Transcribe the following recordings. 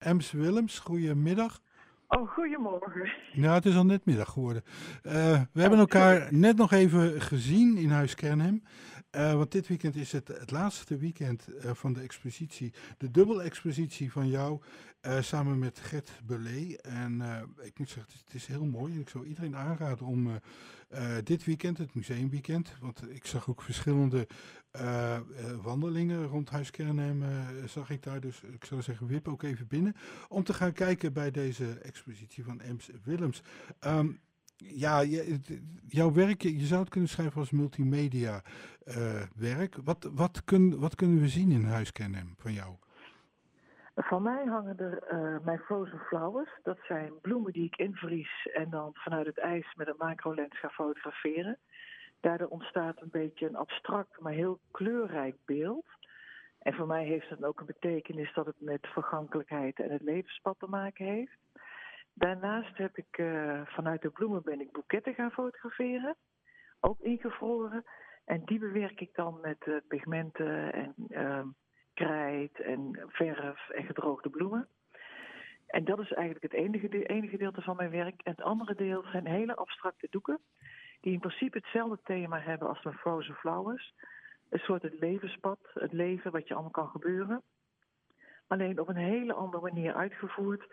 Ems Willems, goedemiddag. Oh, goedemorgen. Nou, het is al net middag geworden. Uh, we hebben elkaar net nog even gezien in Huis Kernhem. Uh, want dit weekend is het het laatste weekend uh, van de expositie, de dubbel-expositie van jou, samen met Gert Belé. En ik moet zeggen, het is, het is, heel mooi. Ik zou iedereen aanraden om dit weekend, het museumweekend, want ik zag ook verschillende wandelingen rond Huis zag ik daar. Dus ik zou zeggen, wip ook even binnen, om te gaan kijken bij deze expositie van Ems Willems. Um, ja, jouw werk, je zou het kunnen schrijven als multimedia uh, werk. Wat, wat, kun, wat kunnen we zien in Huis Kennem van jou? Van mij hangen er uh, mijn frozen flowers. Dat zijn bloemen die ik invries en dan vanuit het ijs met een macrolens ga fotograferen. Daardoor ontstaat een beetje een abstract, maar heel kleurrijk beeld. En voor mij heeft het ook een betekenis dat het met vergankelijkheid en het levenspad te maken heeft. Daarnaast heb ik uh, vanuit de bloemen ben ik boeketten gaan fotograferen. Ook ingevroren. En die bewerk ik dan met uh, pigmenten en uh, krijt en verf en gedroogde bloemen. En dat is eigenlijk het enige, enige gedeelte van mijn werk. En het andere deel zijn hele abstracte doeken. Die in principe hetzelfde thema hebben als mijn Frozen Flowers. Een soort het levenspad, het leven, wat je allemaal kan gebeuren. Alleen op een hele andere manier uitgevoerd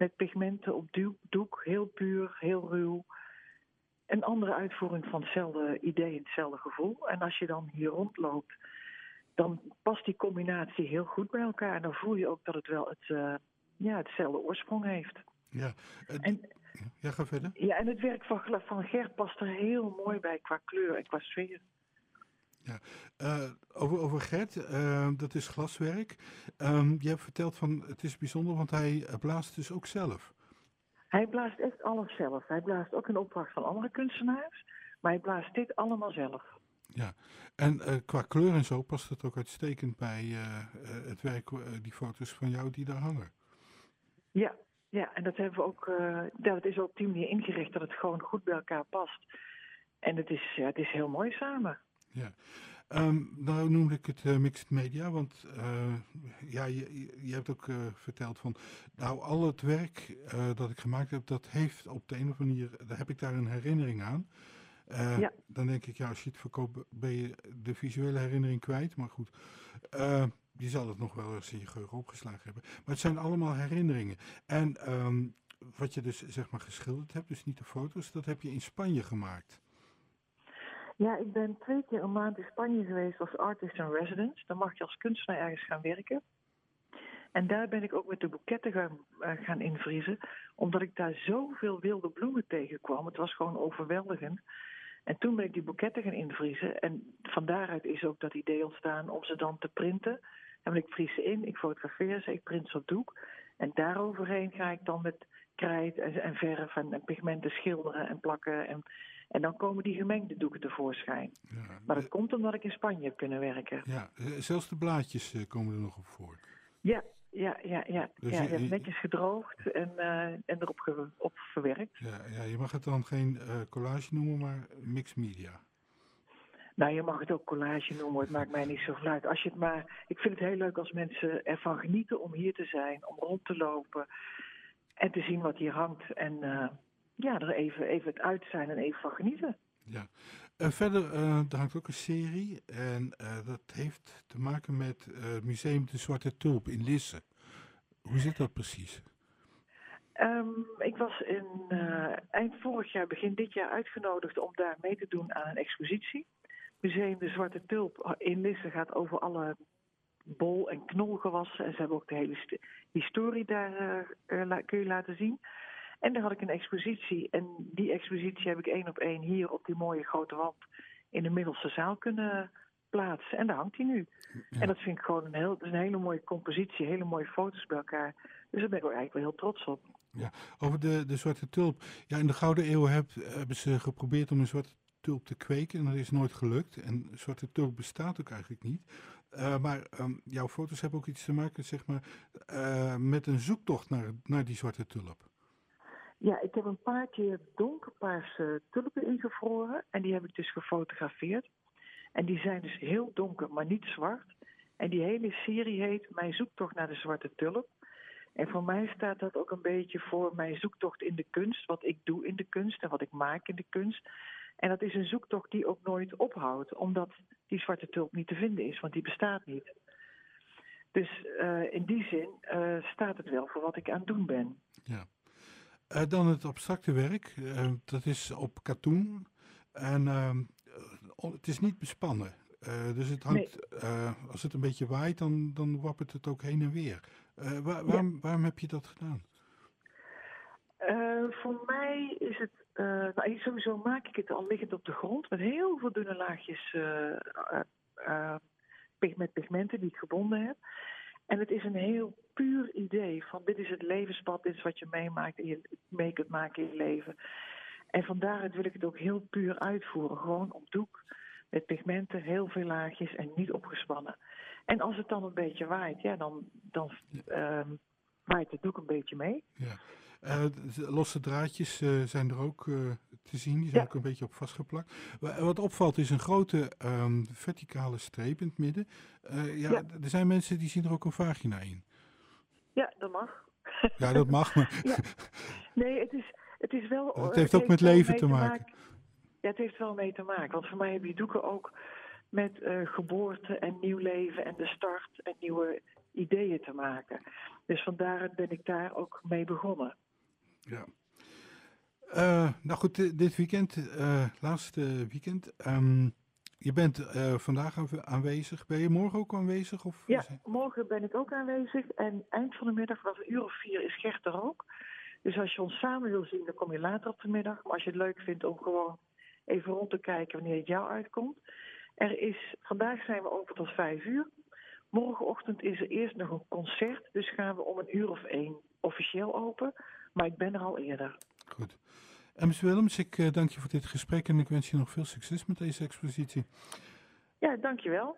met pigmenten op doek, heel puur, heel ruw. Een andere uitvoering van hetzelfde idee, hetzelfde gevoel. En als je dan hier rondloopt, dan past die combinatie heel goed bij elkaar. En dan voel je ook dat het wel het, uh, ja, hetzelfde oorsprong heeft. Ja, en, ja, ga verder. Ja, en het werk van, van Gert past er heel mooi bij qua kleur en qua sfeer. Ja, uh, over, over Gert, uh, dat is glaswerk. Um, je hebt verteld van het is bijzonder, want hij blaast dus ook zelf. Hij blaast echt alles zelf. Hij blaast ook in opdracht van andere kunstenaars, maar hij blaast dit allemaal zelf. Ja, en uh, qua kleur en zo past het ook uitstekend bij het werk, die foto's van jou die daar hangen. Ja, ja en dat hebben we ook, dat is ook op die manier ingericht dat het gewoon goed bij elkaar past. En het is, ja, het is heel mooi samen. Ja, um, nou noemde ik het uh, mixed media, want uh, ja, je, je hebt ook uh, verteld van, nou al het werk dat ik gemaakt heb, dat heeft op de een of andere manier, daar heb ik daar een herinnering aan. Ja. Dan denk ik, ja, als je het verkoopt, ben je de visuele herinnering kwijt, maar goed. je zal het nog wel eens in je geheugen opgeslagen hebben. Maar het zijn allemaal herinneringen. En um, wat je dus zeg maar geschilderd hebt, dus niet de foto's, dat heb je in Spanje gemaakt. Ja, ik ben twee keer een maand in Spanje geweest als artist in residence. Dan mag je als kunstenaar ergens gaan werken. En daar ben ik ook met de boeketten gaan, uh, gaan invriezen, omdat ik daar zoveel wilde bloemen tegenkwam. Het was gewoon overweldigend. En toen ben ik die boeketten gaan invriezen. En van daaruit is ook dat idee ontstaan om ze dan te printen. En ik vries ze in, ik fotografeer ze, ik print ze op doek. En daaroverheen ga ik dan met krijt en, en verf en, en pigmenten schilderen en plakken. En en dan komen die gemengde doeken tevoorschijn. Ja, maar dat komt omdat ik in Spanje heb kunnen werken. Ja, eh, zelfs de blaadjes eh, komen er nog op voor. Ja, ja, ja, ja. Dus ja je, hebt netjes gedroogd en, uh, en erop op verwerkt. Ja, ja, je mag het dan geen uh, collage noemen, maar mixed media. Nou, je mag het ook collage noemen, het maakt mij niet zo uit. Als je het maar, ik vind het heel leuk als mensen ervan genieten om hier te zijn, om rond te lopen en te zien wat hier hangt. En uh, ja, er even, even het uit zijn en even van genieten. Ja. Uh, verder, uh, er hangt ook een serie en uh, dat heeft te maken met het Museum de Zwarte Tulp in Lisse. Hoe zit dat precies? Um, ik was in eind vorig jaar, begin dit jaar uitgenodigd om daar mee te doen aan een expositie. Museum de Zwarte Tulp in Lisse gaat over alle bol- en knolgewassen. En ze hebben ook de hele historie daar, kun je laten zien. En daar had ik een expositie. En die expositie heb ik één op één hier op die mooie grote wand in de middelste zaal kunnen plaatsen. En daar hangt hij nu. En dat vind ik gewoon een, heel, een hele mooie compositie, hele mooie foto's bij elkaar. Dus daar ben ik ook eigenlijk wel heel trots op. Ja, over de, de zwarte tulp. Ja, in de Gouden Eeuw heb, hebben ze geprobeerd om een zwarte tulp te kweken en dat is nooit gelukt. En zwarte tulp bestaat ook eigenlijk niet. Uh, maar um, jouw foto's hebben ook iets te maken zeg maar, uh, met een zoektocht naar, naar die zwarte tulp. Ja, ik heb een paar keer donkerpaarse tulpen ingevroren en die heb ik dus gefotografeerd. En die zijn dus heel donker, maar niet zwart. En die hele serie heet Mijn zoektocht naar de zwarte tulp. En voor mij staat dat ook een beetje voor mijn zoektocht in de kunst, wat ik doe in de kunst en wat ik maak in de kunst. En dat is een zoektocht die ook nooit ophoudt, omdat die zwarte tulp niet te vinden is, want die bestaat niet. Dus uh, in die zin uh, staat het wel voor wat ik aan het doen ben. Ja. Uh, dan het abstracte werk, dat is op katoen. En het is niet bespannen. dus het hangt, nee. als het een beetje waait, dan, dan wappert het ook heen en weer. Waar, waarom, ja. waarom heb je dat gedaan? voor mij is het nou, sowieso maak ik het al liggend op de grond met heel veel dunne laagjes met pigmenten die ik gebonden heb. En het is een heel puur idee van dit is het levenspad, dit is wat je meemaakt en je mee kunt maken in je leven. En van daaruit wil ik het ook heel puur uitvoeren. Gewoon op doek, met pigmenten, heel veel laagjes en niet opgespannen. En als het dan een beetje waait, ja, dan, dan uh, waait het doek een beetje mee. Ja. Uh, losse draadjes uh, zijn er ook uh, te zien, die zijn Ja. ook een beetje op vastgeplakt. Wa- Wat opvalt is een grote ehm, verticale streep in het midden. Eh, ja, Ja. er zijn mensen die zien er ook een vagina in. Ja, dat mag. Ja, dat mag, maar Ja. Nee, het is, het is wel. Het eh, heeft ook met leven te maken. Ja, het heeft wel mee te maken. Want voor mij hebben die doeken ook met eh, geboorte en nieuw leven en de start en nieuwe ideeën te maken. Dus vandaar ben ik daar ook mee begonnen. ja. Eh, nou goed, di- dit weekend, eh, laatste weekend. ehm, je bent eh, vandaag aanwe- aanwezig. Ben je morgen ook aanwezig? Of Ja, morgen ben ik ook aanwezig. En eind van de middag, vanaf een uur of vier, is Gert er ook. Dus als je ons samen wil zien, dan kom je later op de middag. Maar als je het leuk vindt om gewoon even rond te kijken wanneer het jou uitkomt. Er is, vandaag zijn we open tot vijf uur. Morgenochtend is er eerst nog een concert. Dus gaan we om een uur of één officieel open. Maar ik ben er al eerder. Goed. Ems Willems, ik eh, dank je voor dit gesprek en ik wens je nog veel succes met deze expositie. Ja, dankjewel.